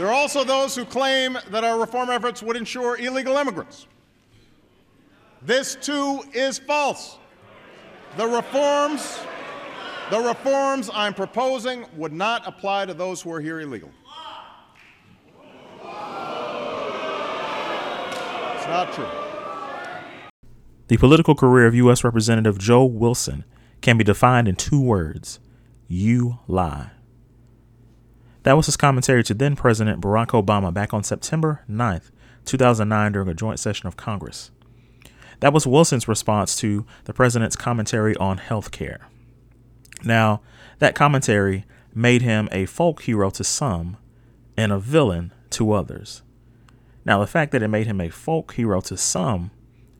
There are also those who claim that our reform efforts would ensure illegal immigrants. This too is false. The reforms, the reforms I'm proposing would not apply to those who are here illegally. It's not true. The political career of U.S. Representative Joe Wilson can be defined in two words you lie. That was his commentary to then President Barack Obama back on September 9th, 2009, during a joint session of Congress. That was Wilson's response to the president's commentary on health care. Now, that commentary made him a folk hero to some and a villain to others. Now, the fact that it made him a folk hero to some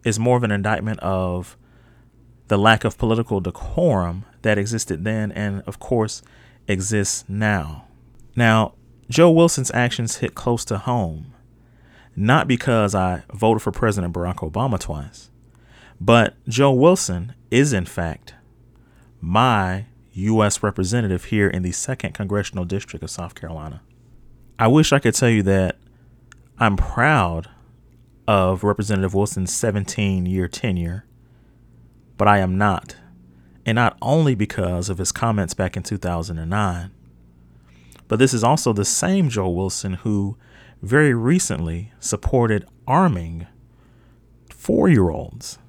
is more of an indictment of the lack of political decorum that existed then and, of course, exists now. Now, Joe Wilson's actions hit close to home, not because I voted for President Barack Obama twice, but Joe Wilson is, in fact, my U.S. representative here in the 2nd Congressional District of South Carolina. I wish I could tell you that I'm proud of Representative Wilson's 17 year tenure, but I am not. And not only because of his comments back in 2009, but this is also the same Joe Wilson who very recently supported arming four year olds.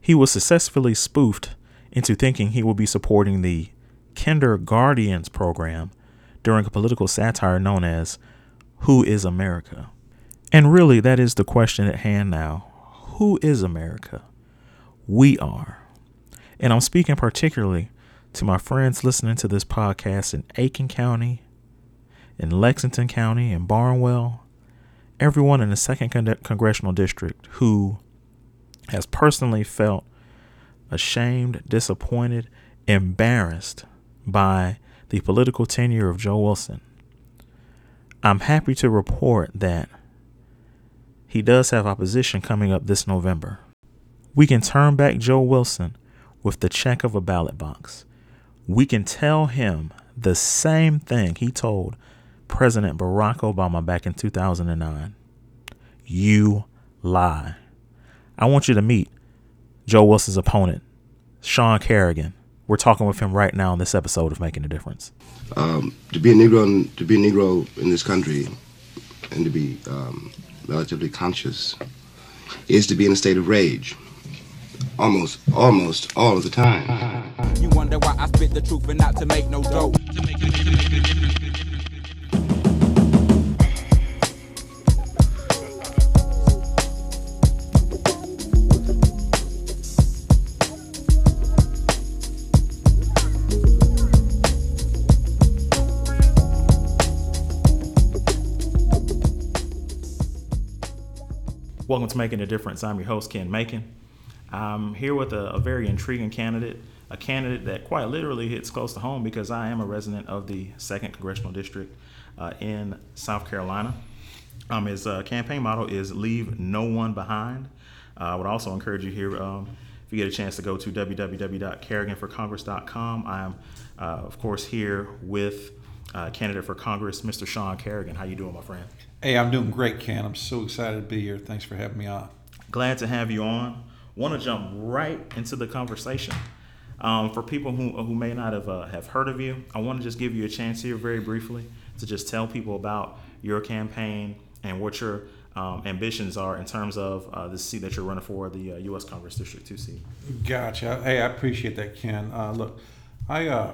He was successfully spoofed into thinking he would be supporting the Kinderguardians program during a political satire known as Who is America? And really, that is the question at hand now. Who is America? We are. And I'm speaking particularly to my friends listening to this podcast in Aiken County, in Lexington County, and Barnwell, everyone in the second con- congressional district who has personally felt ashamed, disappointed, embarrassed by the political tenure of Joe Wilson. I'm happy to report that he does have opposition coming up this November. We can turn back Joe Wilson with the check of a ballot box. We can tell him the same thing he told President Barack Obama back in 2009. You lie. I want you to meet Joe Wilson's opponent, Sean Carrigan. We're talking with him right now in this episode of Making a Difference. Um, to be a Negro, to be a Negro in this country, and to be um, relatively conscious, is to be in a state of rage. Almost, almost all of the time. You wonder why I spit the truth and not to make no dope. Welcome to Making a Difference. I'm your host, Ken Macon. I'm here with a, a, very intriguing candidate, a candidate that quite literally hits close to home because I am a resident of the 2nd Congressional District uh, in South Carolina. Um, his uh, campaign motto is Leave No One Behind. Uh, I would also encourage you here, um, if you get a chance to go to www.carriganforcongress.com. I am, uh, of course, here with uh, candidate for Congress, Mr. Sean Carrigan. How you doing, my friend? Hey, I'm doing great, Ken. I'm so excited to be here. Thanks for having me on. Glad to have you on. Want to jump right into the conversation. Um, for people who, who may not have uh, have heard of you, I want to just give you a chance here, very briefly, to just tell people about your campaign and what your um, ambitions are in terms of uh, the seat that you're running for, the uh, U.S. Congress District 2 seat. Gotcha. Hey, I appreciate that, Ken. Uh, look, I uh,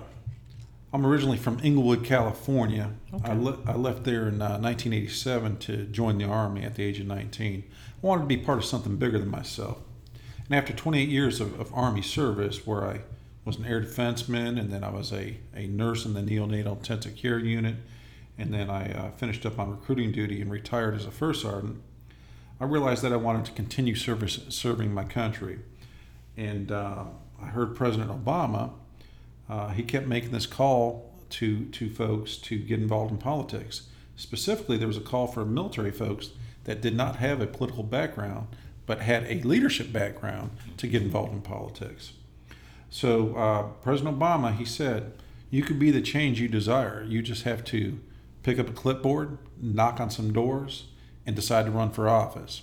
I'm originally from Inglewood, California. Okay. I, le- I left there in uh, 1987 to join the Army at the age of 19. I wanted to be part of something bigger than myself. And after 28 years of, of Army service, where I was an air defenseman, and then I was a, a nurse in the neonatal intensive care unit, and then I uh, finished up on recruiting duty and retired as a first sergeant, I realized that I wanted to continue service, serving my country. And uh, I heard President Obama uh, he kept making this call to to folks to get involved in politics. Specifically, there was a call for military folks that did not have a political background but had a leadership background to get involved in politics. So uh, President Obama, he said, "You could be the change you desire. You just have to pick up a clipboard, knock on some doors, and decide to run for office.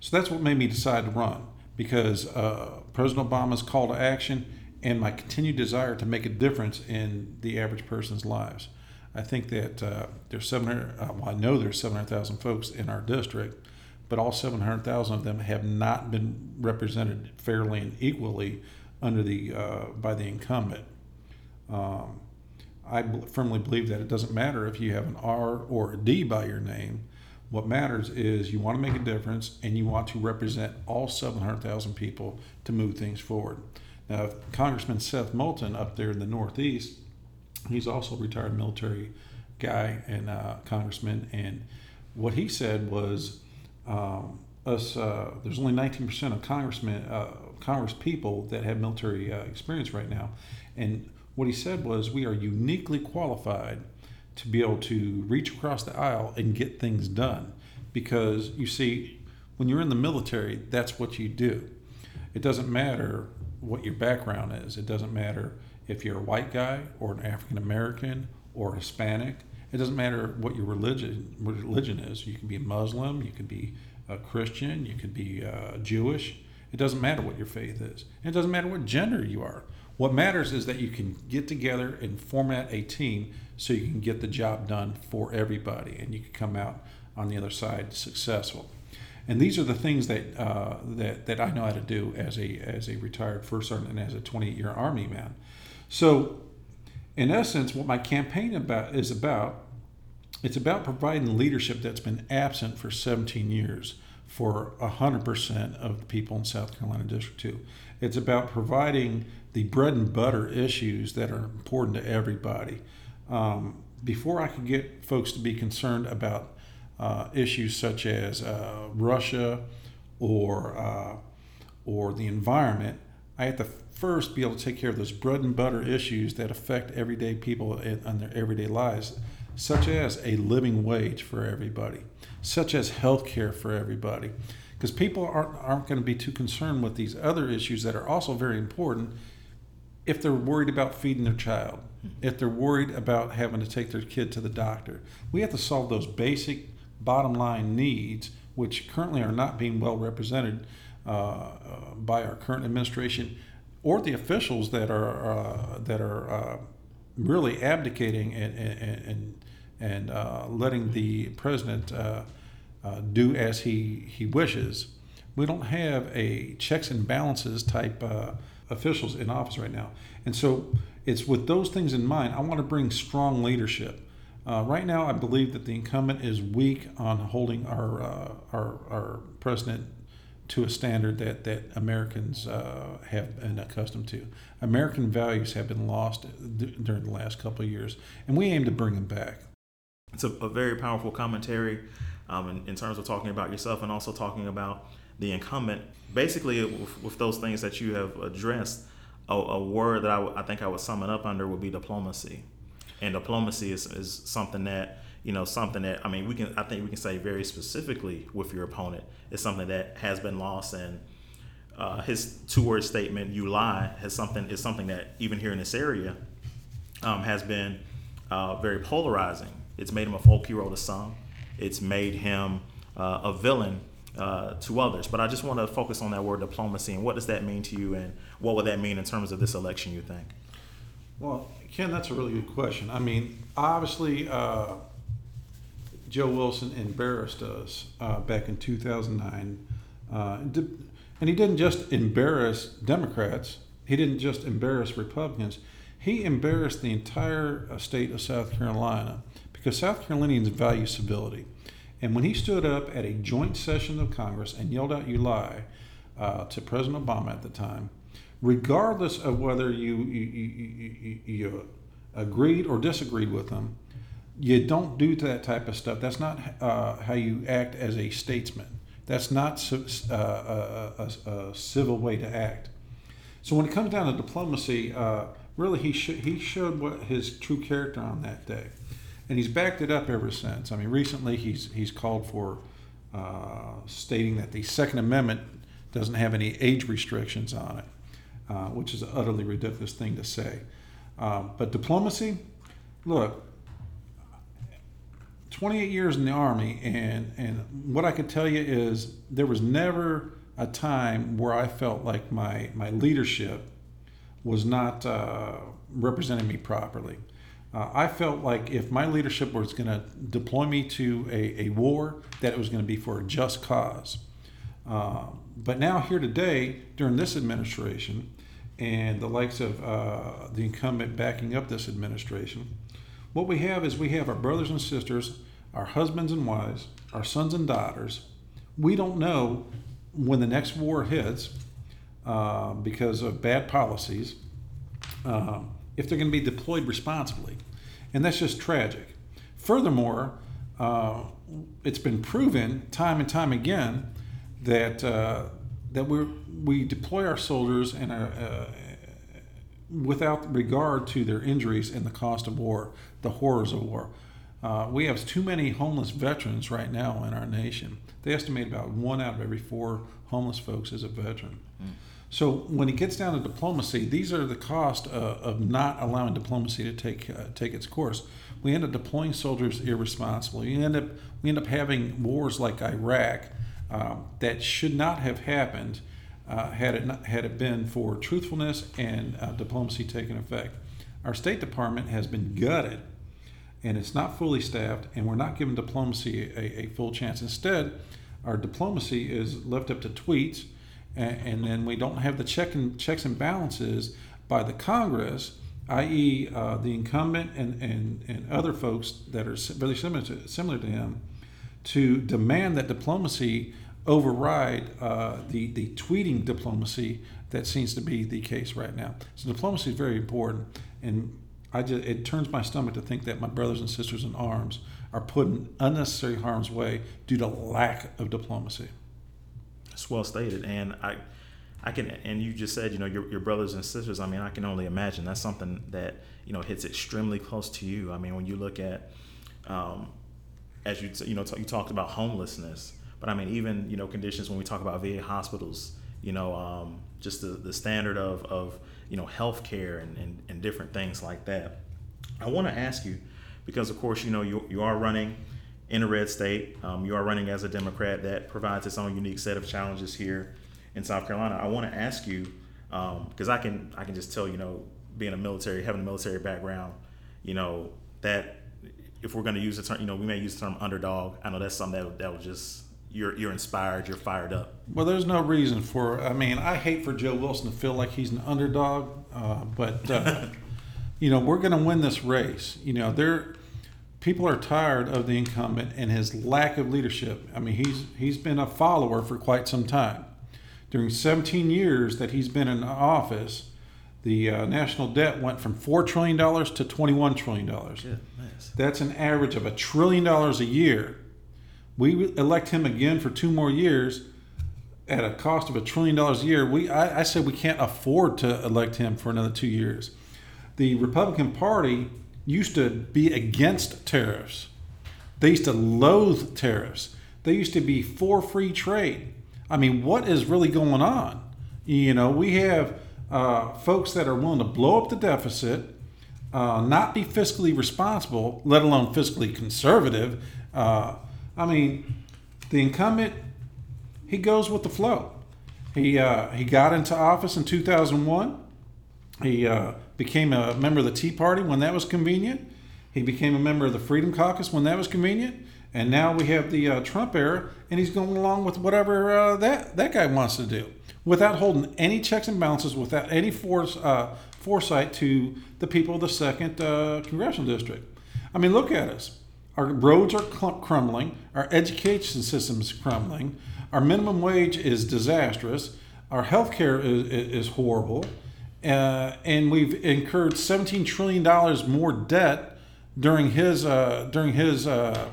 So that's what made me decide to run because uh, President Obama's call to action and my continued desire to make a difference in the average person's lives. I think that uh, there's 700, uh, well, I know there's 700,000 folks in our district, but all 700,000 of them have not been represented fairly and equally under the uh, by the incumbent. Um, I firmly believe that it doesn't matter if you have an R or a D by your name. What matters is you want to make a difference and you want to represent all 700,000 people to move things forward. Now, Congressman Seth Moulton up there in the Northeast, he's also a retired military guy and uh, congressman, and what he said was, um, us uh, there's only 19% of congressmen, uh, Congress people that have military uh, experience right now, and what he said was, we are uniquely qualified to be able to reach across the aisle and get things done. Because you see, when you're in the military, that's what you do. It doesn't matter what your background is, it doesn't matter if you're a white guy or an African American or Hispanic. It doesn't matter what your religion religion is. You can be Muslim, you can be a Christian, you can be uh, Jewish. It doesn't matter what your faith is. It doesn't matter what gender you are. What matters is that you can get together and format a team so you can get the job done for everybody and you can come out on the other side successful. And these are the things that, uh, that, that I know how to do as a, as a retired first sergeant and as a 28 year Army man. So, in essence, what my campaign about is about, it's about providing leadership that's been absent for 17 years for 100% of the people in South Carolina District 2. It's about providing the bread and butter issues that are important to everybody. Um, before I could get folks to be concerned about uh, issues such as uh, Russia or uh, or the environment, I have to first be able to take care of those bread and butter issues that affect everyday people in, their everyday lives, such as a living wage for everybody, such as health care for everybody. Because people aren't, aren't going to be too concerned with these other issues that are also very important if they're worried about feeding their child, if they're worried about having to take their kid to the doctor. We have to solve those basic bottom line needs, which currently are not being well represented uh, uh, by our current administration or the officials that are uh, that are uh, really abdicating and and and, and uh, letting the president uh, do as he he wishes. We don't have a checks and balances type officials in office right now. And so it's with those things in mind, I want to bring strong leadership. Uh, right now, I believe that the incumbent is weak on holding our, uh, our, our president to a standard that, that Americans uh, have been accustomed to. American values have been lost d- during the last couple of years, and we aim to bring them back. It's a, a very powerful commentary um, in, in terms of talking about yourself and also talking about the incumbent. Basically, with, with those things that you have addressed, a, a word that I, w- I think I would sum it up under would be diplomacy. And diplomacy is, is something that you know something that I mean we can I think we can say very specifically with your opponent is something that has been lost and uh, his two word statement "you lie" has something is something that even here in this area um, has been uh, very polarizing. It's made him a folk hero to some. It's made him uh, a villain uh, to others. But I just want to focus on that word diplomacy and what does that mean to you and what would that mean in terms of this election, you think? Well, Ken, that's a really good question. I mean, obviously, uh, Joe Wilson embarrassed us uh, back in 2009. Uh, and he didn't just embarrass Democrats, he didn't just embarrass Republicans, he embarrassed the entire uh, state of South Carolina because South Carolinians value civility. And when he stood up at a joint session of Congress and yelled out, You lie, uh, to President Obama at the time, regardless of whether you, you, you, you, agreed or disagreed with them, you don't do that type of stuff. That's not uh, how you act as a statesman. That's not uh, a, a, a, civil way to act. So when it comes down to diplomacy, uh, really he, sh- he showed what his true character on that day and he's backed it up ever since. I mean, recently he's he's called for uh, stating that the Second Amendment doesn't have any age restrictions on it, uh, which is an utterly ridiculous thing to say. Um, but diplomacy, look, 28 years in the army, and and what I could tell you is there was never a time where I felt like my my leadership was not uh, representing me properly. Uh, I felt like if my leadership was going to deploy me to a, a war, that it was going to be for a just cause. Uh, but now, here today, during this administration, and the likes of uh, the incumbent backing up this administration, what we have is we have our brothers and sisters, our husbands and wives, our sons and daughters. We don't know when the next war hits uh, because of bad policies uh, if they're going to be deployed responsibly. And that's just tragic. Furthermore, uh, it's been proven time and time again that uh, that we we deploy our soldiers and uh, without regard to their injuries and the cost of war, the horrors of war. Uh, we have too many homeless veterans right now in our nation. They estimate about one out of every four homeless folks is a veteran. Mm. So when it gets down to diplomacy, these are the cost uh, of not allowing diplomacy to take uh, take its course. We end up deploying soldiers irresponsibly. We end up we end up having wars like Iraq um, that should not have happened uh, had it not, had it been for truthfulness and uh, diplomacy taking effect. Our State Department has been gutted, and it's not fully staffed, and we're not giving diplomacy a, a full chance. Instead, our diplomacy is left up to tweets and, and then we don't have the check and checks and balances by the Congress, i.e., uh, the incumbent and, and, and other folks that are very similar to, similar to him, to demand that diplomacy override uh, the, the tweeting diplomacy that seems to be the case right now. So diplomacy is very important, and I just, it turns my stomach to think that my brothers and sisters in arms are put in unnecessary harm's way due to lack of diplomacy. It's well stated, and I, I can, and you just said, you know, your, your brothers and sisters. I mean, I can only imagine that's something that you know hits extremely close to you. I mean, when you look at, um, as you you know, you talked about homelessness, but I mean, even you know, conditions when we talk about VA hospitals, you know, um, just the, the standard of of you know, healthcare and, and and different things like that. I want to ask you, because of course, you know, you you are running in a red state. Um, you are running as a Democrat. That provides its own unique set of challenges here in South Carolina. I want to ask you because um, I can I can just tell you know being a military having a military background, you know that if we're going to use the term, you know, we may use the term underdog. I know that's something that that will just you're you're inspired, you're fired up. Well, there's no reason for. I mean, I hate for Joe Wilson to feel like he's an underdog, uh, but uh, you know, we're going to win this race. You know, there people are tired of the incumbent and his lack of leadership. I mean, he's he's been a follower for quite some time. During 17 years that he's been in office, the uh, national debt went from four trillion dollars to 21 trillion dollars. Nice. That's an average of a trillion dollars a year. We elect him again for two more years at a cost of a trillion dollars a year. We I, I said we can't afford to elect him for another two years. The Republican Party used to be against tariffs. They used to loathe tariffs. They used to be for free trade. I mean, what is really going on? You know, we have uh, folks that are willing to blow up the deficit, uh, not be fiscally responsible, let alone fiscally conservative. Uh, I mean, the incumbent, he goes with the flow. He uh, he got into office in 2001. He uh, became a member of the Tea Party when that was convenient. He became a member of the Freedom Caucus when that was convenient. And now we have the uh, Trump era, and he's going along with whatever uh, that, that guy wants to do without holding any checks and balances, without any force, uh, foresight to the people of the second uh, congressional district. I mean, look at us. Our roads are crumbling, our education system is crumbling, our minimum wage is disastrous, our health care is, is horrible. Uh, and we've incurred 17 trillion dollars more debt during his uh, during his uh,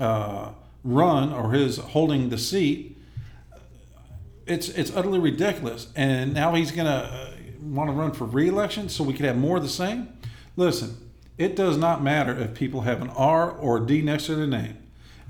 uh, run or his holding the seat. It's it's utterly ridiculous, and now he's going to uh, want to run for reelection so we could have more of the same. Listen, it does not matter if people have an R or a D next to their name.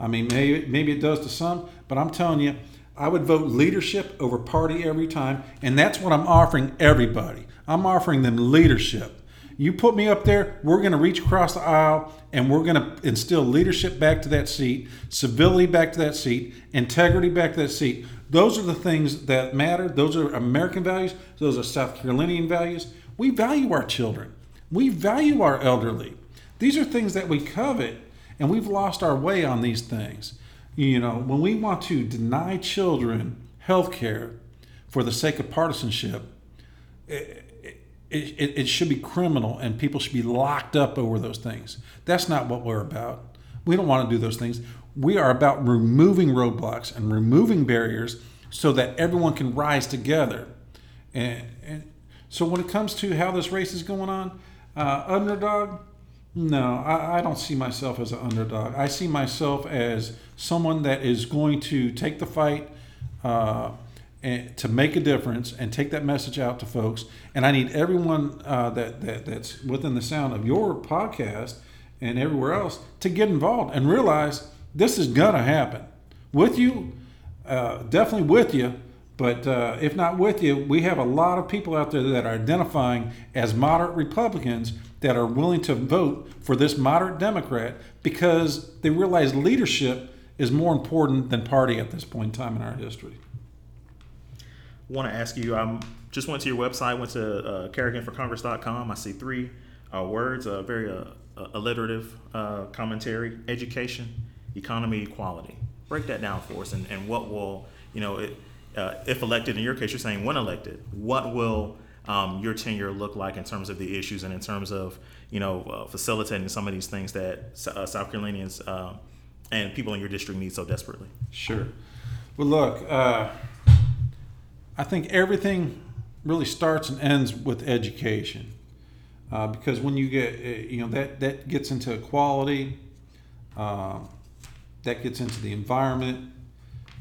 I mean, maybe maybe it does to some, but I'm telling you I would vote leadership over party every time, and that's what I'm offering everybody. I'm offering them leadership. you put me up there, we're going to reach across the aisle and we're going to instill leadership back to that seat, civility back to that seat, integrity back to that seat. Those are the things that matter. Those are American values. Those are South Carolinian values. We value our children. We value our elderly. These are things that we covet, and we've lost our way on these things. You know, when we want to deny children health care for the sake of partisanship, it, it, it, should be criminal and people should be locked up over those things. That's not what we're about. We don't want to do those things. We are about removing roadblocks and removing barriers so that everyone can rise together. And, and so when it comes to how this race is going on, uh, underdog, no, I, I, don't see myself as an underdog. I see myself as someone that is going to take the fight uh, and to make a difference and take that message out to folks. And I need everyone uh, that, that that's within the sound of your podcast and everywhere else to get involved and realize this is gonna happen with you, uh, definitely with you. But uh, if not with you, we have a lot of people out there that are identifying as moderate Republicans that are willing to vote for this moderate Democrat because they realize leadership is more important than party at this point in time in our history. Want to ask you? I um, just went to your website, went to uh, CarriganForCongress.com. I see three uh, words, a very uh, alliterative uh, commentary: education, economy, equality. Break that down for us, and, and what will you know? It, uh, if elected, in your case, you're saying when elected, what will um, your tenure look like in terms of the issues and in terms of you know uh, facilitating some of these things that uh, South Carolinians uh, and people in your district need so desperately? Sure. Well, look, uh, I think everything really starts and ends with education, uh, because when you get uh, you know that that gets into equality, that gets into the environment,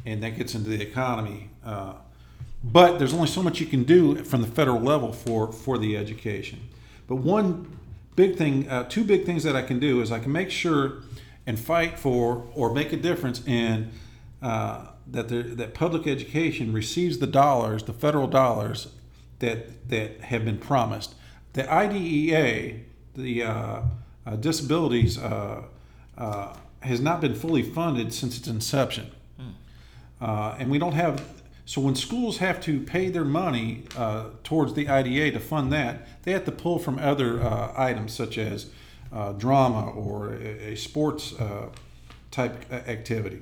and that gets into the economy. But there's only so much you can do from the federal level for, for the education. But one big thing, uh, two big things that I can do is I can make sure and fight for or make a difference in uh, that the, that public education receives the dollars, the federal dollars that that have been promised. The IDEA, the uh, uh, disabilities, uh, uh, has not been fully funded since its inception, hmm. and we don't have so when schools have to pay their money uh, towards the IDEA to fund that, they have to pull from other uh, items such as uh, drama or a, a sports uh, type activity.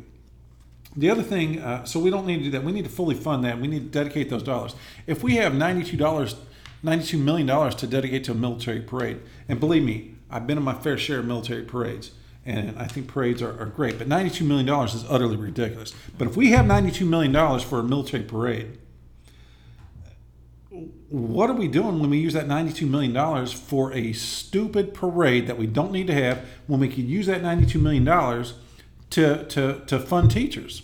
The other thing, uh, so we don't need to do that. We need to fully fund that. We need to dedicate those dollars. If we have ninety-two dollars, ninety-two million dollars to dedicate to a military parade, and believe me, I've been in my fair share of military parades and I think parades are, are great. But $92 million is utterly ridiculous. But if we have $92 million for a military parade, what are we doing when we use that $92 million for a stupid parade that we don't need to have when we could use that $92 million to, to, to fund teachers,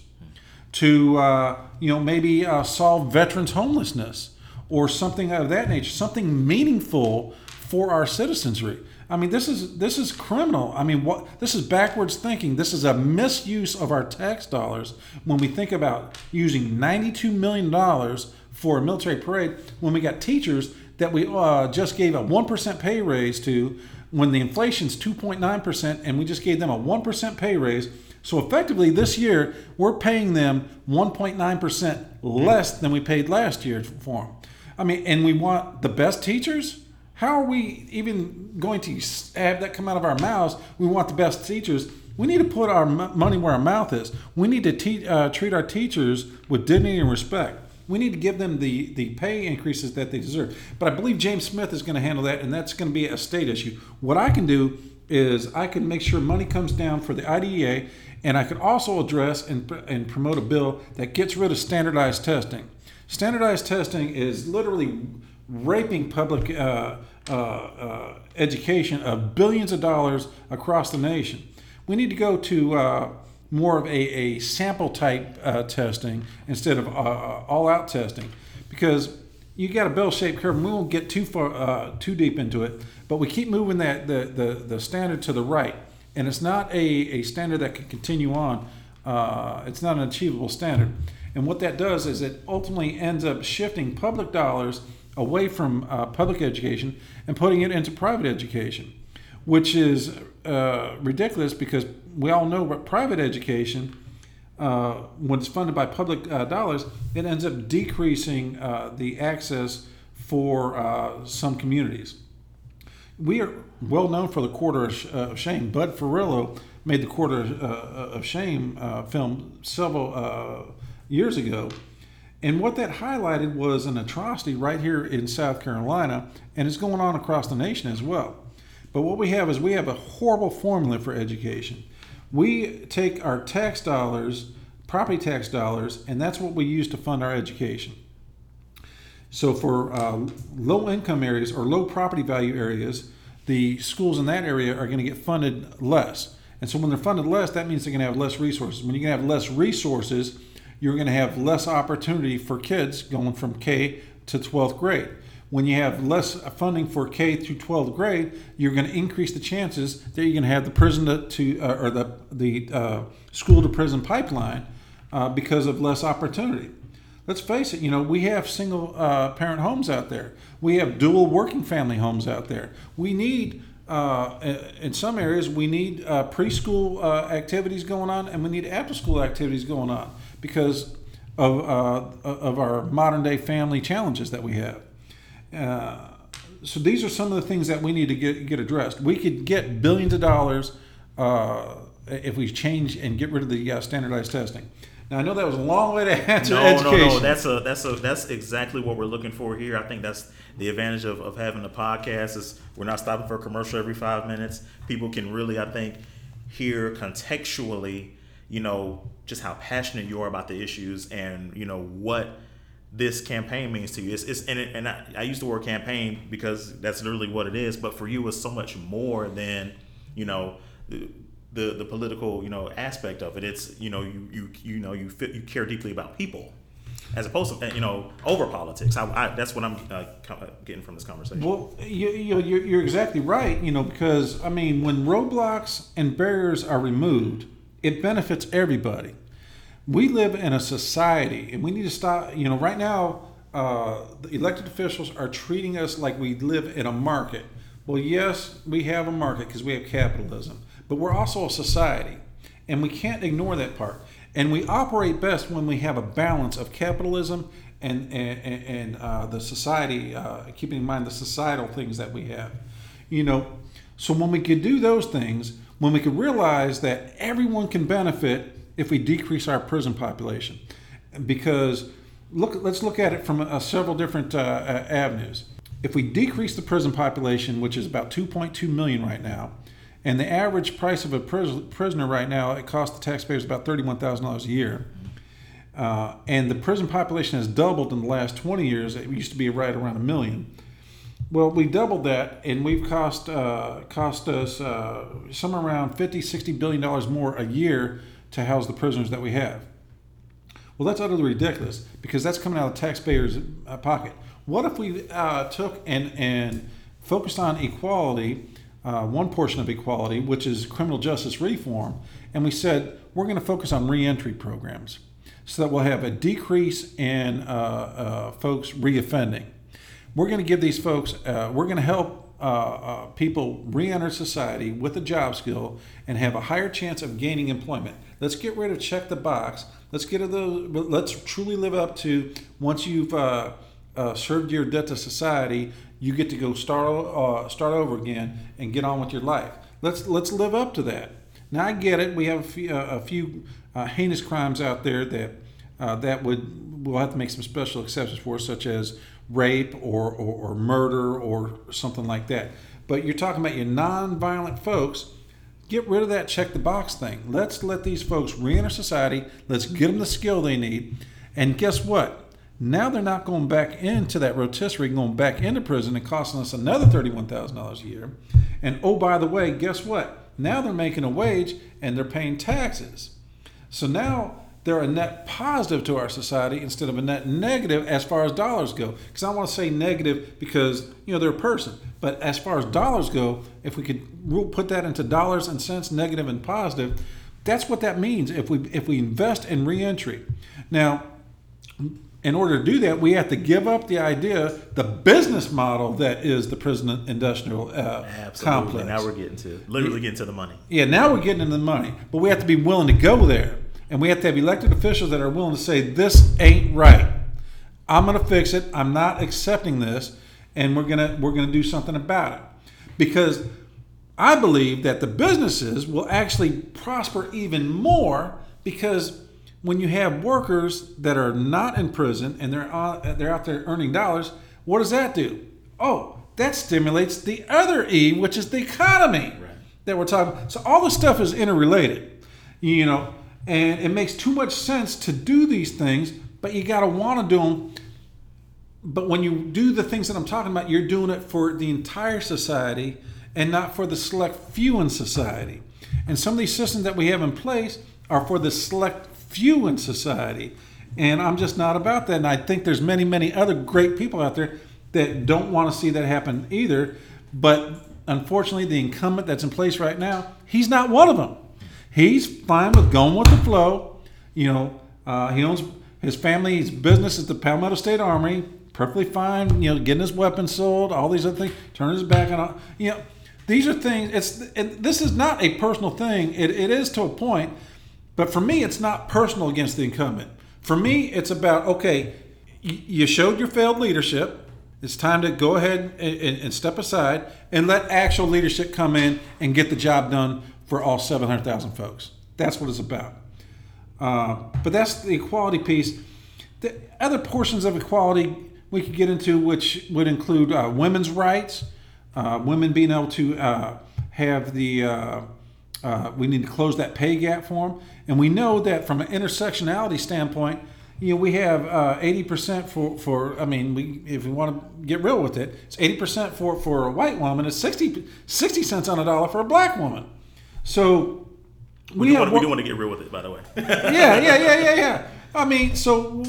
to uh, you know maybe uh, solve veterans homelessness or something of that nature, something meaningful for our citizenry. I mean, this is this is criminal. I mean, what this is backwards thinking. This is a misuse of our tax dollars when we think about using ninety-two million dollars for a military parade when we got teachers that we uh, just gave a one percent pay raise to when the inflation's two point nine percent, and we just gave them a one percent pay raise. So effectively, this year we're paying them one point nine percent less than we paid last year for them. I mean, and we want the best teachers how are we even going to have that come out of our mouths? We want the best teachers. We need to put our money where our mouth is. We need to te- uh, treat our teachers with dignity and respect. We need to give them the, the pay increases that they deserve. But I believe James Smith is going to handle that, and that's going to be a state issue. What I can do is I can make sure money comes down for the IDEA, and I can also address and, and promote a bill that gets rid of standardized testing. Standardized testing is literally raping public uh, uh, uh, education of billions of dollars across the nation. We need to go to uh, more of a, a sample type uh, testing instead of uh, all out testing because you got a bell shaped curve. And We won't get too far too deep into it, but we keep moving that the, the, the standard to the right. And it's not a, a standard that can continue on. it's not an achievable standard. And what that does is it ultimately ends up shifting public dollars away from uh, public education and putting it into private education, which is uh, ridiculous because we all know that private education, uh, when it's funded by public uh, dollars, it ends up decreasing uh, the access for uh, some communities. We are well known for the Corridor of Shame. Bud Ferillo made the Corridor of Shame film several years ago and what that highlighted was an atrocity right here in South Carolina, and it's going on across the nation as well. But what we have is we have a horrible formula for education. We take our tax dollars, property tax dollars, and that's what we use to fund our education. So for uh, low income areas or low property value areas, the schools in that area are going to get funded less. And so when they're funded less, that means they're going to have less resources. When you're going to have less resources, you're going to have less opportunity for kids going from K to 12th grade. When you have less funding for K through 12th grade, you're going to increase the chances that you're going to have the prison to, to uh, or the the uh, school to prison pipeline uh, because of less opportunity. Let's face it, you know, we have single uh, parent homes out there. We have dual working family homes out there. We need uh, in some areas, we need uh, preschool uh, activities going on, and we need after school activities going on because of, uh, of our modern day family challenges that we have. Uh, so these are some of the things that we need to get, get addressed. We could get billions of dollars uh, if we change and get rid of the uh, standardized testing. Now I know that was a long way to answer no, education. No, no, that's a that's a that's exactly what we're looking for here. I think that's the advantage of, of having a podcast is we're not stopping for a commercial every five minutes. People can really, I think, hear contextually you know, just how passionate you are about the issues and, you know, what this campaign means to you. It's, it's and, it, and I, I use the word campaign because that's literally what it is. But for you, it's so much more than, you know, the, the, the political, you know, aspect of it. It's, you know, you, you, you know, you fit, you care deeply about people as opposed to you know over politics. I, I, that's what I'm uh, getting from this conversation. Well, you, you, you're, you're exactly right. You know, because I mean, when roadblocks and barriers are removed, it benefits everybody. We live in a society, and we need to stop. You know, right now, uh, the elected officials are treating us like we live in a market. Well, yes, we have a market because we have capitalism, but we're also a society, and we can't ignore that part. And we operate best when we have a balance of capitalism and and, and uh, the society, uh, keeping in mind the societal things that we have. You know, so when we can do those things, when we could realize that everyone can benefit if we decrease our prison population. Because look, let's look at it from uh, several different uh, uh avenues. If we decrease the prison population, which is about 2.2 million right now, and the average price of a pris- prisoner right now, it costs the taxpayers about $31,000 a year. Uh, and the prison population has doubled in the last 20 years. It used to be right around a million. Well, we doubled that, and we've cost uh, cost us uh, somewhere around 50, 60 billion dollars more a year to house the prisoners that we have. Well, that's utterly ridiculous because that's coming out of the taxpayers' uh, pocket. What if we uh, took and and focused on equality, uh, one portion of equality, which is criminal justice reform, and we said we're going to focus on reentry programs so that we'll have a decrease in uh, folks reoffending we're going to give these folks, uh, we're going to help uh, uh, people re-enter society with a job skill and have a higher chance of gaining employment. Let's get rid of check the box. Let's get the. Let's truly live up to once you've uh, uh, served your debt to society, you get to go start uh, start over again and get on with your life. Let's let's live up to that. Now I get it. We have a few, a few heinous crimes out there that that would we'll have to make some special exceptions for, such as rape or, or, or murder or something like that. But you're talking about your non-violent folks. Get rid of that check the box thing. Let's let these folks re-enter society. Let's get them the skill they need. And guess what? Now they're not going back into that rotisserie, going back into prison and costing us another $31,000 a year. And oh, by the way, guess what? Now they're making a wage and they're paying taxes. So now they're a net positive to our society instead of a net negative as far as dollars go. Because I want to say negative because you know they're a person, but as far as dollars go, if we could put that into dollars and cents, negative and positive, that's what that means. If we if we invest in reentry, now in order to do that, we have to give up the idea, the business model that is the prison industrial uh, complex. Now we're getting to literally getting to the money. Yeah, now we're getting into the money, but we have to be willing to go there, and we have to have elected officials that are willing to say this ain't right. I'm going to fix it. I'm not accepting this, and we're gonna we're gonna do something about it, because I believe that the businesses will actually prosper even more because when you have workers that are not in prison and they're out, they're out there earning dollars, what does that do? Oh, that stimulates the other E, which is the economy right. that we're talking. So all this stuff is interrelated, you know, and it makes too much sense to do these things, but you got to want to do them. But when you do the things that I'm talking about, you're doing it for the entire society and not for the select few in society. And some of these systems that we have in place are for the select few in society. And I'm just not about that. And I think there's many, many other great people out there that don't want to see that happen either. But unfortunately, the incumbent that's in place right now, he's not one of them. He's fine with going with the flow. You know, uh, he owns his family's business is the Palmetto State Armory. Perfectly fine. You know, getting his weapons sold, all these other things. Turning his back on. You know, these are things. It's it, this is not a personal thing. It, it is to a point but for me, it's not personal against the incumbent. For me, it's about okay, you showed your failed leadership. It's time to go ahead and, and step aside and let actual leadership come in and get the job done for all 700,000 folks. That's what it's about. Uh, but that's the equality piece. The other portions of equality we could get into, which would include uh, women's rights, uh, women being able to uh, have the, uh, uh, we need to close that pay gap for them. And we know that from an intersectionality standpoint, you know, we have uh, 80% for, for, I mean, we if we want to get real with it, it's 80% for, for a white woman, it's 60, 60 cents on a dollar for a black woman. So we, we, do, want, we do want to get real with it, by the way. yeah, yeah, yeah, yeah, yeah. I mean, so,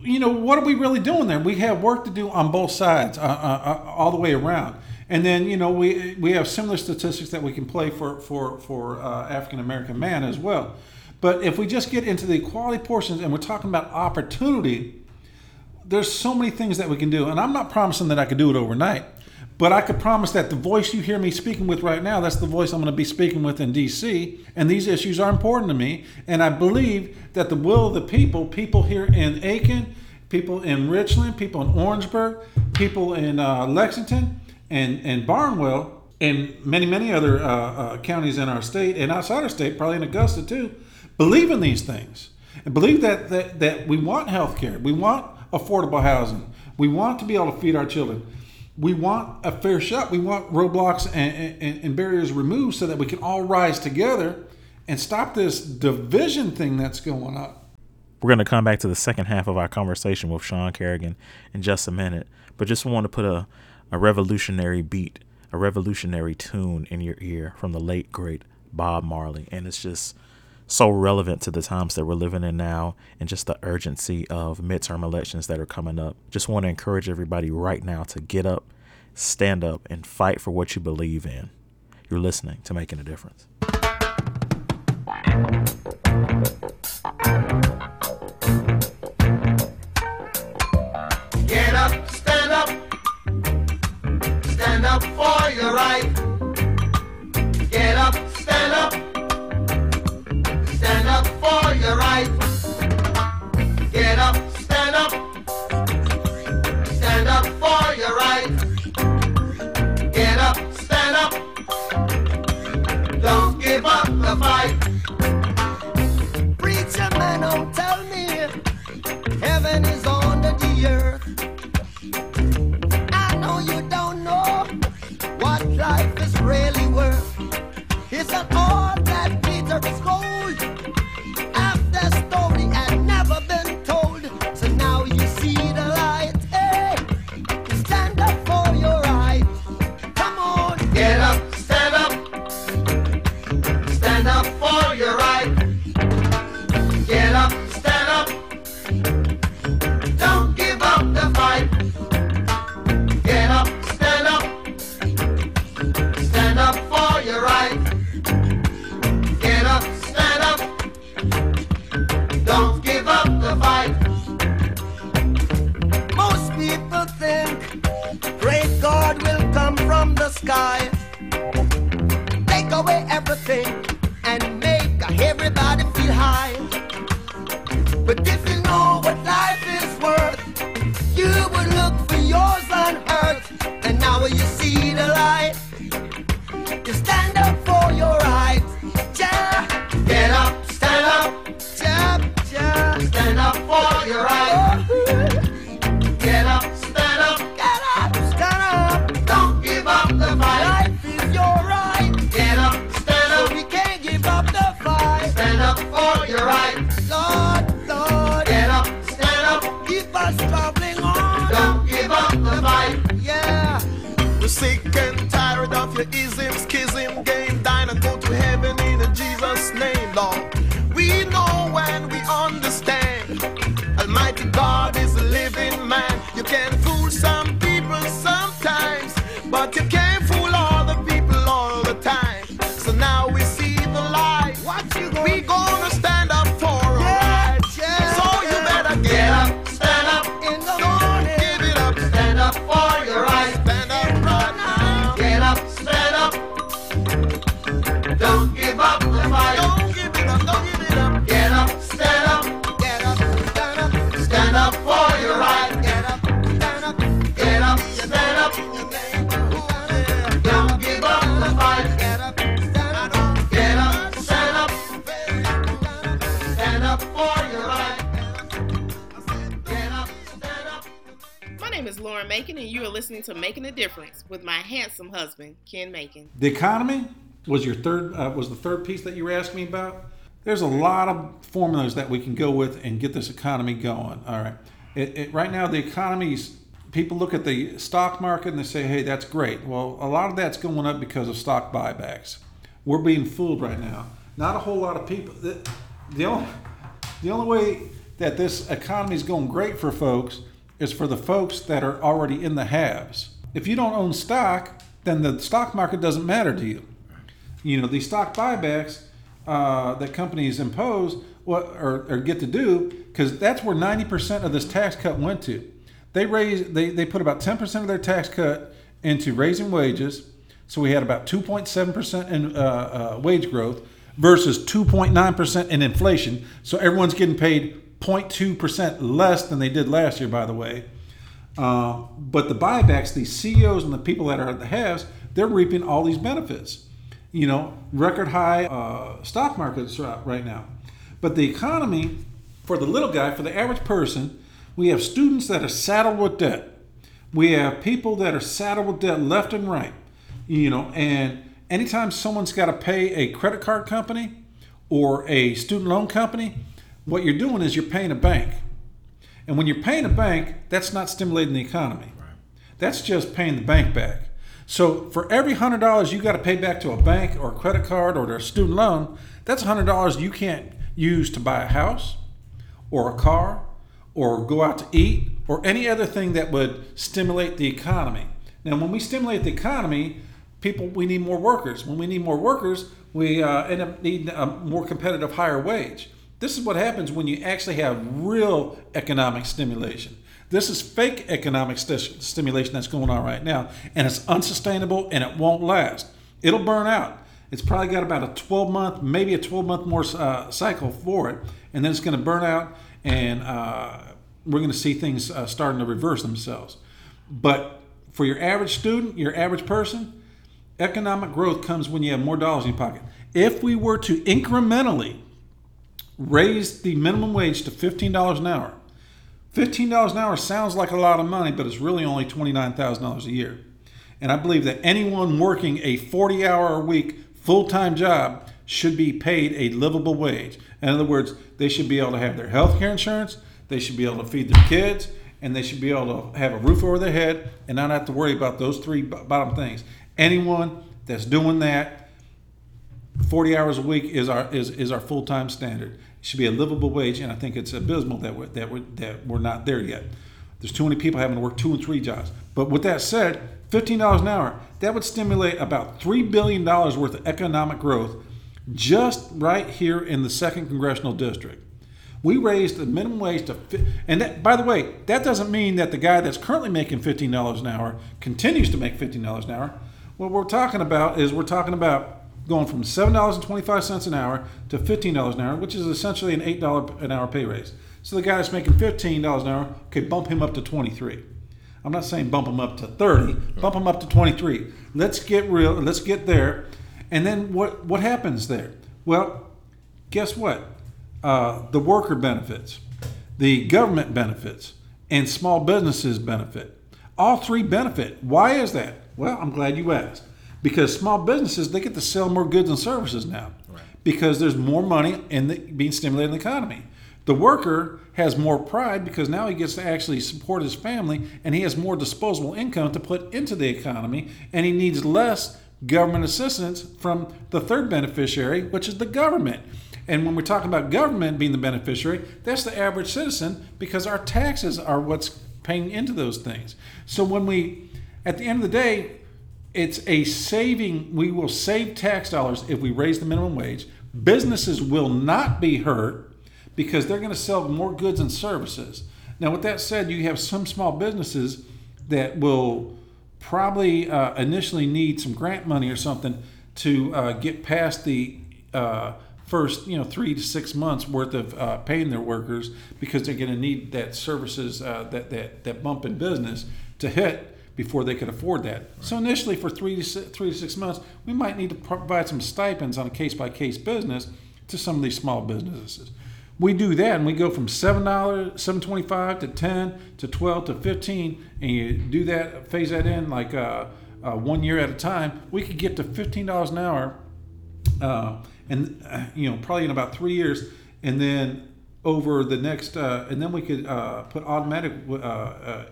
you know, what are we really doing there? We have work to do on both sides, uh, uh, uh all the way around. And then you know we we have similar statistics that we can play for for for uh, African American man as well. But if we just get into the equality portions and we're talking about opportunity, there's so many things that we can do. And I'm not promising that I could do it overnight, but I could promise that the voice you hear me speaking with right now, that's the voice I'm going to be speaking with in DC. And these issues are important to me. And I believe that the will of the people, people here in Aiken, people in Richland, people in Orangeburg, people in uh, Lexington, and, and Barnwell, and many, many other uh, uh, counties in our state and outside our state, probably in Augusta too, believe in these things and believe that, that, that we want health care, we want affordable housing, we want to be able to feed our children. We want a fair shot. We want roadblocks and, and, and barriers removed so that we can all rise together and stop this division thing that's going on. We're going to come back to the second half of our conversation with Sean Carrigan in just a minute, but just want to put a, a revolutionary beat, a revolutionary tune in your ear from the late, great Bob Marley. And it's just so relevant to the times that we're living in now and just the urgency of midterm elections that are coming up. Just want to encourage everybody right now to get up, stand up, and fight for what you believe in. You're listening to Making a Difference. Get up, stand up, stand up for your right. Stand up, for your right. To Making a Difference with my handsome husband, Ken Macon. The economy was your third uh, was the third piece that you were asking me about. There's a lot of formulas that we can go with and get this economy going. All right, it, it, right now the economy's people look at the stock market and they say, "Hey, that's great." Well, a lot of that's going up because of stock buybacks. We're being fooled right now. Not a whole lot of people. The, the only the only way that this economy is going great for folks is for the folks that are already in the haves. If you don't own stock, then the stock market doesn't matter to you. You know, these stock buybacks uh, that companies impose what or, or get to do, because that's where 90% of this tax cut went to. They raised, they, they put about 10% of their tax cut into raising wages. So we had about 2.7% in uh, uh, wage growth versus 2.9% in inflation. So everyone's getting paid 0.2% less than they did last year, by the way. Uh, but the buybacks, the CEOs and the people that are at the haves, they're reaping all these benefits. You know, record high uh, stock markets right now. But the economy, for the little guy, for the average person, we have students that are saddled with debt. We have people that are saddled with debt left and right. You know, and anytime someone's got to pay a credit card company or a student loan company, what you're doing is you're paying a bank. And when you're paying a bank, that's not stimulating the economy. That's just paying the bank back. So for every hundred dollars you got to pay back to a bank or a credit card or a student loan, that's hundred dollars you can't use to buy a house or a car or go out to eat or any other thing that would stimulate the economy. Now, when we stimulate the economy, people we need more workers. When we need more workers, we uh, end up needing a more competitive, higher wage. This is what happens when you actually have real economic stimulation. This is fake economic st- stimulation that's going on right now, and it's unsustainable and it won't last. It'll burn out. It's probably got about a 12 month, maybe a 12 month more uh, cycle for it, and then it's going to burn out, and uh, we're going to see things uh, starting to reverse themselves. But for your average student, your average person, economic growth comes when you have more dollars in your pocket. If we were to incrementally raise the minimum wage to $15 an hour, $15 an hour sounds like a lot of money, but it's really only $29,000 a year. And I believe that anyone working a 40 hour a week full time job should be paid a livable wage. In other words, they should be able to have their health care insurance, they should be able to feed their kids, and they should be able to have a roof over their head and not have to worry about those three bottom things. Anyone that's doing that, 40 hours a week is our is, is our full time standard. It should be a livable wage, and I think it's abysmal that we're, that we're, that we're not there yet. There's too many people having to work two and three jobs. But with that said, $15 an hour, that would stimulate about $3 billion worth of economic growth just right here in the second congressional district. We raised the minimum wage to, and that, by the way, that doesn't mean that the guy that's currently making $15 an hour continues to make $15 an hour. What we're talking about is we're talking about going from seven dollars and twenty five cents an hour to fifteen dollars an hour, which is essentially an eight dollar an hour pay raise. So the guy that's making fifteen dollars an hour, okay, bump him up to twenty three. I'm not saying bump him up to thirty, bump him up to twenty three. Let's get real. Let's get there, and then what what happens there? Well, guess what? Uh, the worker benefits, the government benefits, and small businesses benefit. All three benefit. Why is that? Well, I'm glad you asked. Because small businesses they get to sell more goods and services now. Because there's more money in the, being stimulated in the economy. The worker has more pride because now he gets to actually support his family and he has more disposable income to put into the economy and he needs less government assistance from the third beneficiary, which is the government. And when we're talking about government being the beneficiary, that's the average citizen because our taxes are what's paying into those things. So when we, at the end of the day, it's a saving. We will save tax dollars if we raise the minimum wage. Businesses will not be hurt because they're going to sell more goods and services. Now, with that said, you have some small businesses that will probably uh, initially need some grant money or something to uh, get past the uh, first, you know, three to six months worth of uh, paying their workers because they're going to need that services uh, that that that bump in business to hit before they could afford that. So initially, for three to six, three to six months, we might need to provide some stipends on a case by case business to some of these small businesses. We do that, and we go from seven dollars, seven twenty-five to ten to twelve to fifteen, and you do that, phase that in like uh, uh, one year at a time. We could get to fifteen dollars an hour, uh, and uh, you know probably in about three years, and then over the next, uh, and then we could uh, put automatic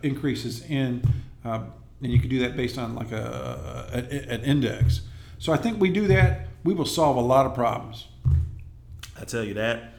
increases in, uh, and you could do that based on like a, a an index. So I think we do that, we will solve a lot of problems. I tell you that.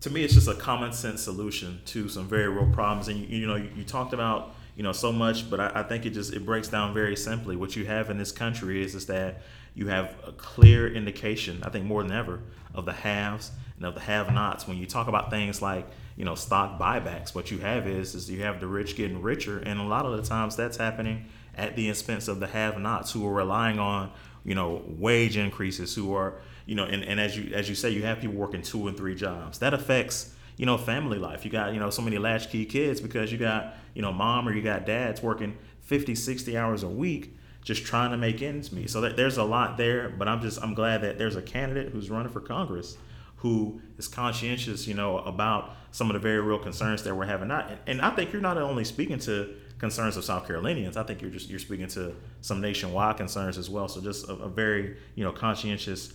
To me, it's just a common sense solution to some very real problems. And you, you know, you, you talked about you know so much, but I, I think it just it breaks down very simply. What you have in this country is is that you have a clear indication. I think more than ever of the haves and of the have-nots. When you talk about things like you know stock buybacks, what you have is is you have the rich getting richer, and a lot of the times that's happening at the expense of the have-nots who are relying on you know wage increases, who are you know, and, and as you as you say, you have people working two and three jobs. That affects you know family life. You got you know so many latchkey kids because you got you know mom or you got dads working 50, 60 hours a week just trying to make ends meet. So there's a lot there, but I'm just I'm glad that there's a candidate who's running for Congress who is conscientious, you know, about some of the very real concerns that we're having. Not, and I think you're not only speaking to concerns of South Carolinians. I think you're just you're speaking to some nationwide concerns as well. So just a, a very you know conscientious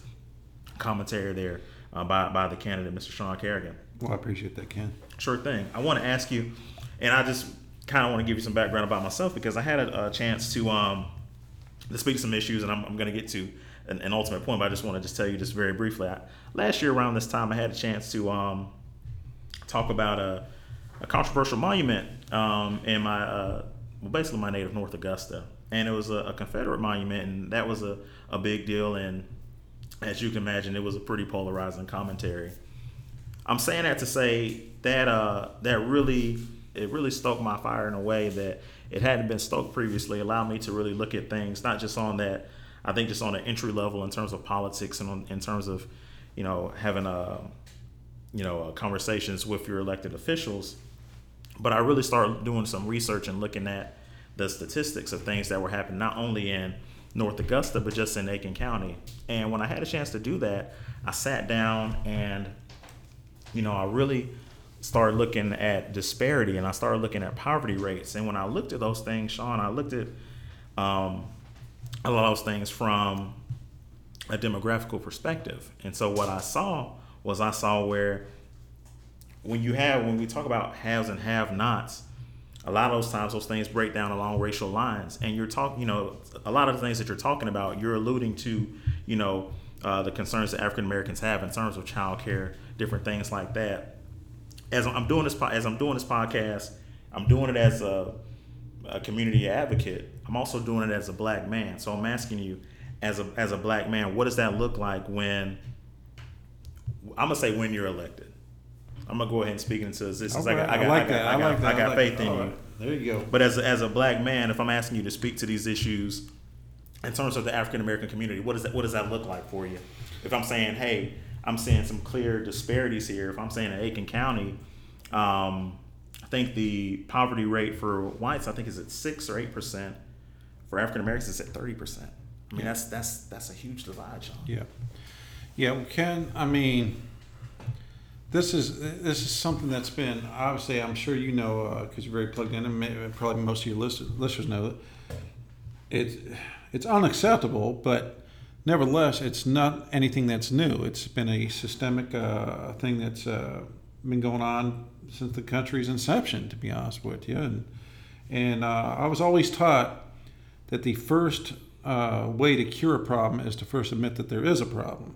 commentary there uh, by by the candidate, Mr. Sean Carrigan. Well, I appreciate that, Ken. Sure thing. I want to ask you, and I just kind of want to give you some background about myself because I had a, a chance to um to speak to some issues, and I'm, I'm going to get to an, an, ultimate point. But I just want to just tell you just very briefly. I, last year around this time, I had a chance to um talk about a, a controversial monument um, in my uh, well, basically my native North Augusta, and it was a, a Confederate monument, and that was a, a big deal. And as you can imagine, it was a pretty polarizing commentary. I'm saying that to say that uh, that really it really stoked my fire in a way that it hadn't been stoked previously. Allowed me to really look at things not just on that. I think just on an entry level in terms of politics and on, in terms of you know having a you know conversations with your elected officials. But I really started doing some research and looking at the statistics of things that were happening not only in North Augusta, but just in Aiken County. And when I had a chance to do that, I sat down and, you know, I really started looking at disparity and I started looking at poverty rates. And when I looked at those things, Sean, I looked at um, a lot of those things from a demographical perspective. And so what I saw was I saw where when you have, when we talk about haves and have nots, a lot of those times those things break down along racial lines and you're talking you know a lot of the things that you're talking about you're alluding to you know uh, the concerns that african americans have in terms of child care different things like that as i'm doing this as i'm doing this podcast i'm doing it as a, a community advocate i'm also doing it as a black man so i'm asking you as a as a black man what does that look like when i'm gonna say when you're elected I'm gonna go ahead and speak into this. I, got, I, got, I, like I got, that. I, got, I, like that. I got faith in you. There you go. But as a, as a black man, if I'm asking you to speak to these issues in terms of the African American community, what does that what does that look like for you? If I'm saying, hey, I'm seeing some clear disparities here. If I'm saying in Aiken County, um, think the poverty rate for whites, I think is at six or eight percent. For African Americans, it's at thirty percent. I mean, that's that's that's a huge divide, Sean. Yeah, yeah. Well, Ken, I mean, this is this is something that's been obviously. I'm sure you know because you're very plugged in, and maybe, probably most of your list- listeners know that it's it's unacceptable, but nevertheless, it's not anything that's new. It's been a systemic uh, thing that's uh, been going on since the country's inception, to be honest with you. And and uh, I was always taught that the first uh, way to cure a problem is to first admit that there is a problem,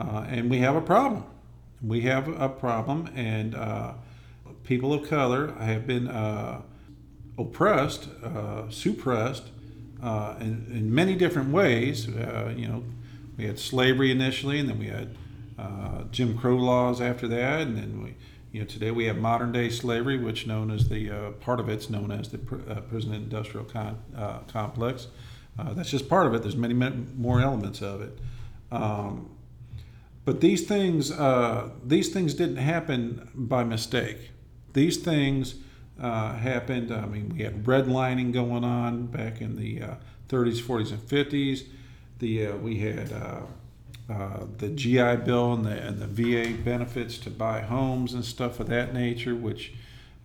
uh, and we have a problem. We have a problem, and uh, people of color have been oppressed, suppressed uh, in, in many different ways. Uh, you know, we had slavery initially, and then we had uh, Jim Crow laws after that, and then we, you know, today we have modern day slavery, which known as the uh, part of it's known as the pr- uh, prison industrial con- uh, complex. that's just part of it. There's many, many more elements of it. Um, but these things, these things didn't happen by mistake. These things uh, happened. I mean, we had redlining going on back in the uh, 30s, 40s, and 50s. The uh, we had uh, uh, the GI Bill and the and the VA benefits to buy homes and stuff of that nature, which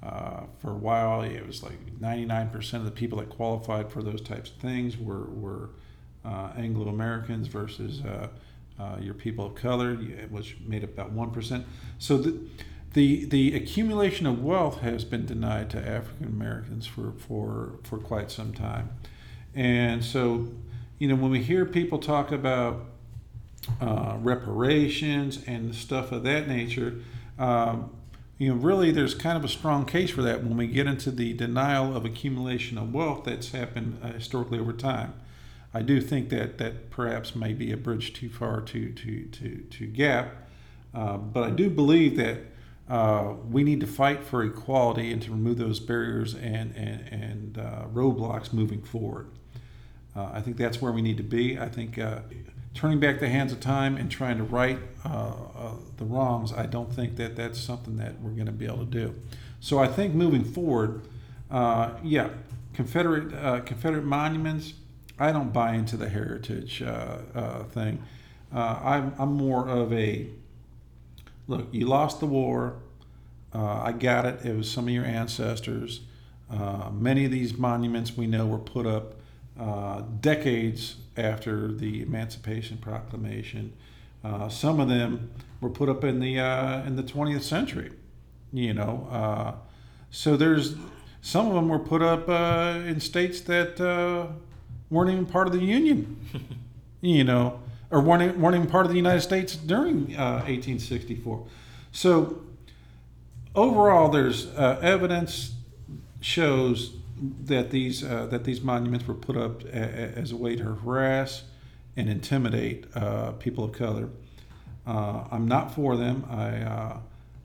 uh, for a while it was like 99% of the people that qualified for those types of things were were Anglo Americans versus your people of color, which made up about one percent. So the the the accumulation of wealth has been denied to African Americans for, for for quite some time, and so you know when we hear people talk about uh, reparations and stuff of that nature, um, you know really there's kind of a strong case for that when we get into the denial of accumulation of wealth that's happened uh, historically over time. I do think that that perhaps may be a bridge too far to to to to gap, uh, but I do believe that uh, we need to fight for equality and to remove those barriers and, and, and uh, roadblocks moving forward. Uh, I think that's where we need to be. I think uh, turning back the hands of time and trying to right uh, the wrongs, I don't think that that's something that we're going to be able to do. So I think moving forward, yeah, Confederate Confederate monuments. I don't buy into the heritage thing. I'm, I'm more of a look, you lost the war. Uh, I got it. It was some of your ancestors. Uh, many of these monuments we know were put up uh, decades after the Emancipation Proclamation. Uh, some of them were put up in the uh, in the 20th century. You know, uh, so there's some of them were put up in states that weren't even part of the Union. you know, or weren't, weren't even part of the United States during uh, 1864. So overall, there's uh, evidence shows that these uh, that these monuments were put up a, a, as a way to harass and intimidate uh, people of color. Uh, I'm not for them. I uh,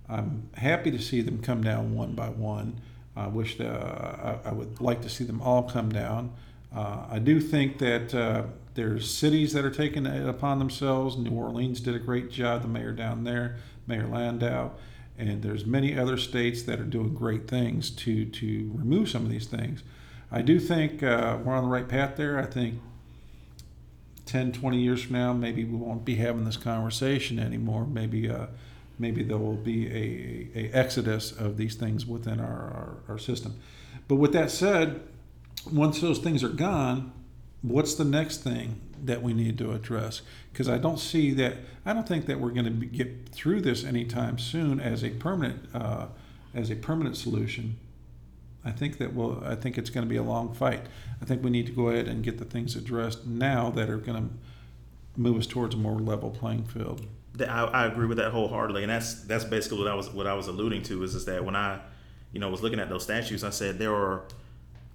I'm happy to see them come down one by one. I wish that, I, I, would like to see them all come down. I do think that there's cities that are taking it upon themselves. New Orleans did a great job, the mayor down there, Mayor Landrieu. And there's many other states that are doing great things to, to remove some of these things. I do think uh, we're on the right path there. I think 10, 20 years from now, maybe we won't be having this conversation anymore. Maybe uh, maybe there will be a, a, exodus of these things within our, our, our system. But with that said, once those things are gone, what's the next thing that we need to address? Because I don't see that. I don't think that we're going to get through this anytime soon as a permanent uh, as a permanent solution. I think that will. I think it's going to be a long fight. I think we need to go ahead and get the things addressed now that are going to move us towards a more level playing field. I, I agree with that wholeheartedly, and that's that's basically what I was what I was alluding to is is that when I, you know, was looking at those statutes, I said there are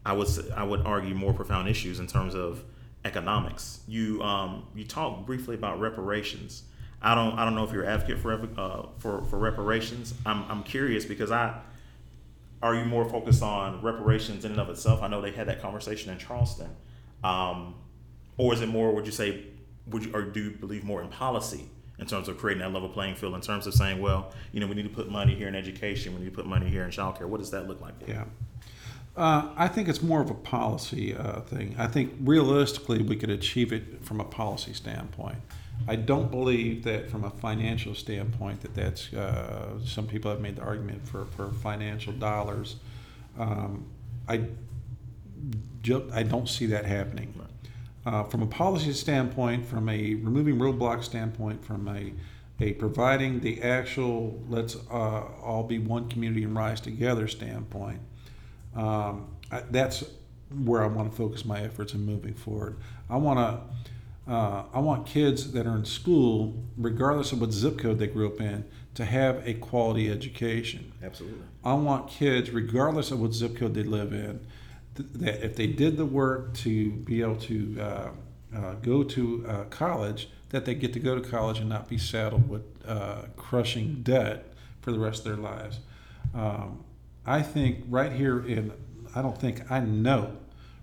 I would I would argue more profound issues in terms of economics. You um, you talked briefly about reparations. I don't I don't know if you're an advocate for uh, for for reparations. I'm I'm curious because I are you more focused on reparations in and of itself? I know they had that conversation in Charleston. Um, or is it more? Would you say? Would you or do you believe more in policy in terms of creating that level playing field? In terms of saying, well, you know, we need to put money here in education, we need to put money here in childcare. What does that look like? Yeah. Uh, I think it's more of a policy uh, thing. I think realistically we could achieve it from a policy standpoint. I don't believe that from a financial standpoint that that's. Uh, some people have made the argument for, for financial dollars. Um, I ju- I don't see that happening. Uh, from a policy standpoint, from a removing roadblock standpoint, from a a providing the actual let's uh, all be one community and rise together standpoint, um, I, that's where I want to focus my efforts in moving forward. I want to, uh, I want kids that are in school, regardless of what zip code they grew up in, to have a quality education. Absolutely. I want kids, regardless of what zip code they live in, th- that if they did the work to be able to uh, uh, go to uh, college, that they get to go to college and not be saddled with uh, crushing debt for the rest of their lives. Um, I think right here in, I don't think, I know,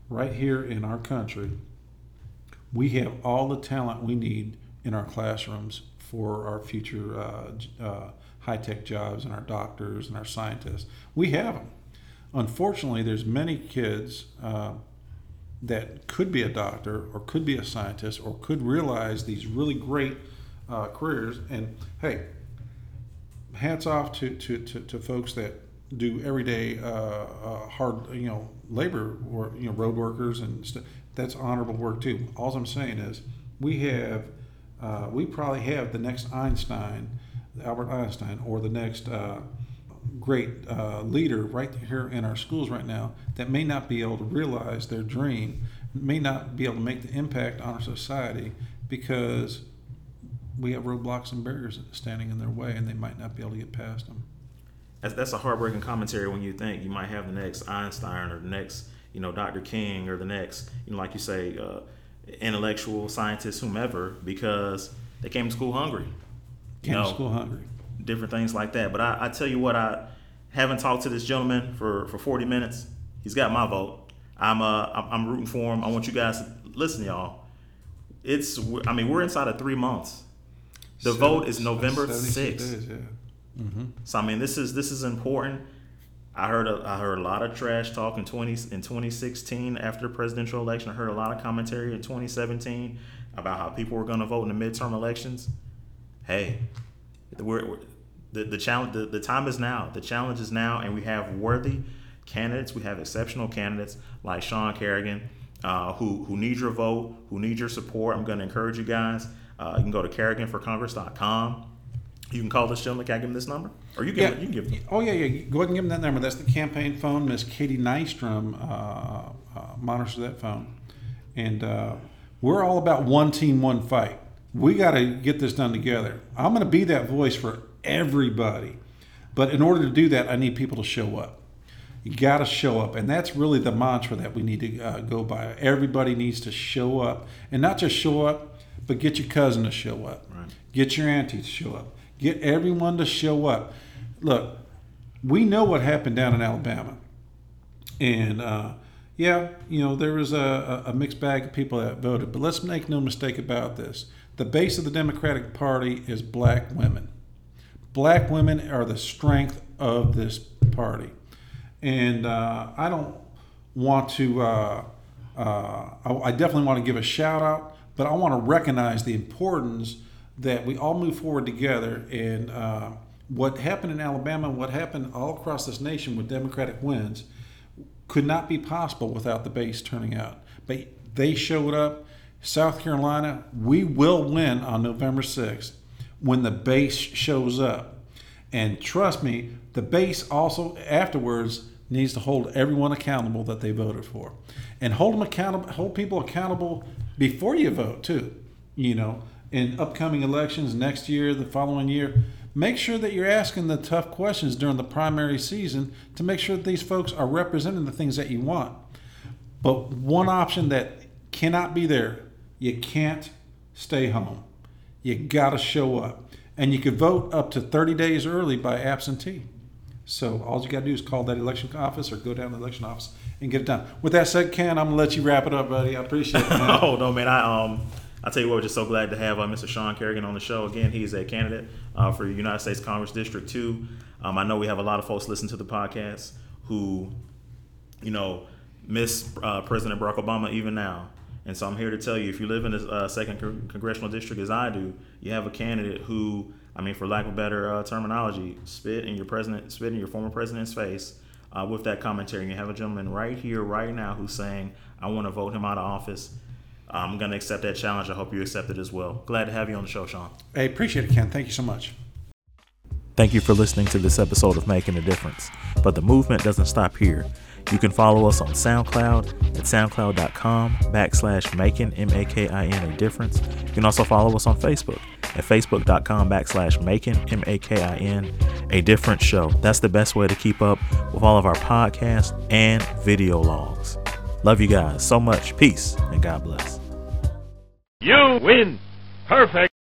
right here in our country, we have all the talent we need in our classrooms for our future uh, uh, high tech jobs and our doctors and our scientists. We have them. Unfortunately, there's many kids uh, that could be a doctor or could be a scientist or could realize these really great uh, careers. And hey, hats off to, to, to, to folks that do everyday uh, uh, hard, you know, labor or you know, road workers and stuff. That's honorable work too. All I'm saying is, we have, uh, we probably have the next Einstein, Albert Einstein, or the next uh, great uh, leader right here in our schools right now that may not be able to realize their dream, may not be able to make the impact on our society because we have roadblocks and barriers standing in their way, and they might not be able to get past them. That's, that's a heartbreaking commentary when you think you might have the next Einstein or the next, you know, Dr. King or the next, you know, like you say, uh, intellectual scientist, whomever, because they came to school hungry. Came to school hungry. different things like that. But I, I tell you what, I haven't talked to this gentleman for, for 40 minutes. He's got my vote. I'm uh I'm, I'm rooting for him. I want you guys to listen, y'all. It's I mean we're inside of three months. The So- vote is November 76 6th. Yeah. So I mean, this is this is important. I heard a, I heard a lot of trash talk in twenty in twenty sixteen after the presidential election. I heard a lot of commentary in twenty seventeen about how people were going to vote in the midterm elections. Hey, we're, we're the the challenge the, the time is now. The challenge is now, and we have worthy candidates. We have exceptional candidates like Sean Carrigan, uh, who who need your vote, who need your support. I'm going to encourage you guys. Uh, you can go to CarriganForCongress.com. You can call this gentleman. Can I give him this number? Or you give Yeah. you can give him. Oh yeah, yeah. Go ahead and give them that number. That's the campaign phone. Miss Katie Nystrom uh, uh, monitors that phone, and uh, we're all about one team, one fight. We got to get this done together. I'm going to be that voice for everybody, but in order to do that, I need people to show up. You got to show up, and that's really the mantra that we need to uh, go by. Everybody needs to show up, and not just show up, but get your cousin to show up, Right. get your auntie to show up, get everyone to show up. Look, we know what happened down in Alabama, and uh, yeah, you know there was a, a mixed bag of people that voted, but let's make no mistake about this: the base of the Democratic Party is black women. Black women are the strength of this party, and uh, I don't want to. Uh, uh, I, I definitely want to give a shout out, but I want to recognize the importance that we all move forward together. And uh, what happened in Alabama, what happened all across this nation with Democratic wins, could not be possible without the base turning out. But they showed up. South Carolina, we will win on November 6th when the base shows up. And trust me, the base also afterwards needs to hold everyone accountable that they voted for. And hold them accountable hold people accountable before you vote too. You know, in upcoming elections next year, the following year, make sure that you're asking the tough questions during the primary season to make sure that these folks are representing the things that you want. But one option that cannot be there, you can't stay home. You got to show up. And you could vote up to 30 days early by absentee. So all you got to do is call that election office or go down to the election office and get it done. With that said, Ken, I'm gonna let you wrap it up, buddy. I appreciate it. Oh no, man! I um, I tell you what, we're just so glad to have uh, Mr. Sean Carrigan on the show again. He's a candidate uh, for United States Congress District Two. Um, I know we have a lot of folks listen to the podcast who, you know, miss uh, President Barack Obama even now. And so I'm here to tell you, if you live in the uh, second con- congressional district as I do, you have a candidate who, I mean, for lack of better uh, terminology, spit in your president, spit in your former president's face uh, with that commentary. And you have a gentleman right here, right now, who's saying, "I want to vote him out of office." I'm going to accept that challenge. I hope you accept it as well. Glad to have you on the show, Sean. I appreciate it, Ken. Thank you so much. Thank you for listening to this episode of Making a Difference. But the movement doesn't stop here. You can follow us on SoundCloud at soundcloud.com backslash making, M A K I N, a difference. You can also follow us on Facebook at facebook.com backslash making, M A K I N, a different show. That's the best way to keep up with all of our podcasts and video logs. Love you guys so much. Peace and God bless. You win. Perfect.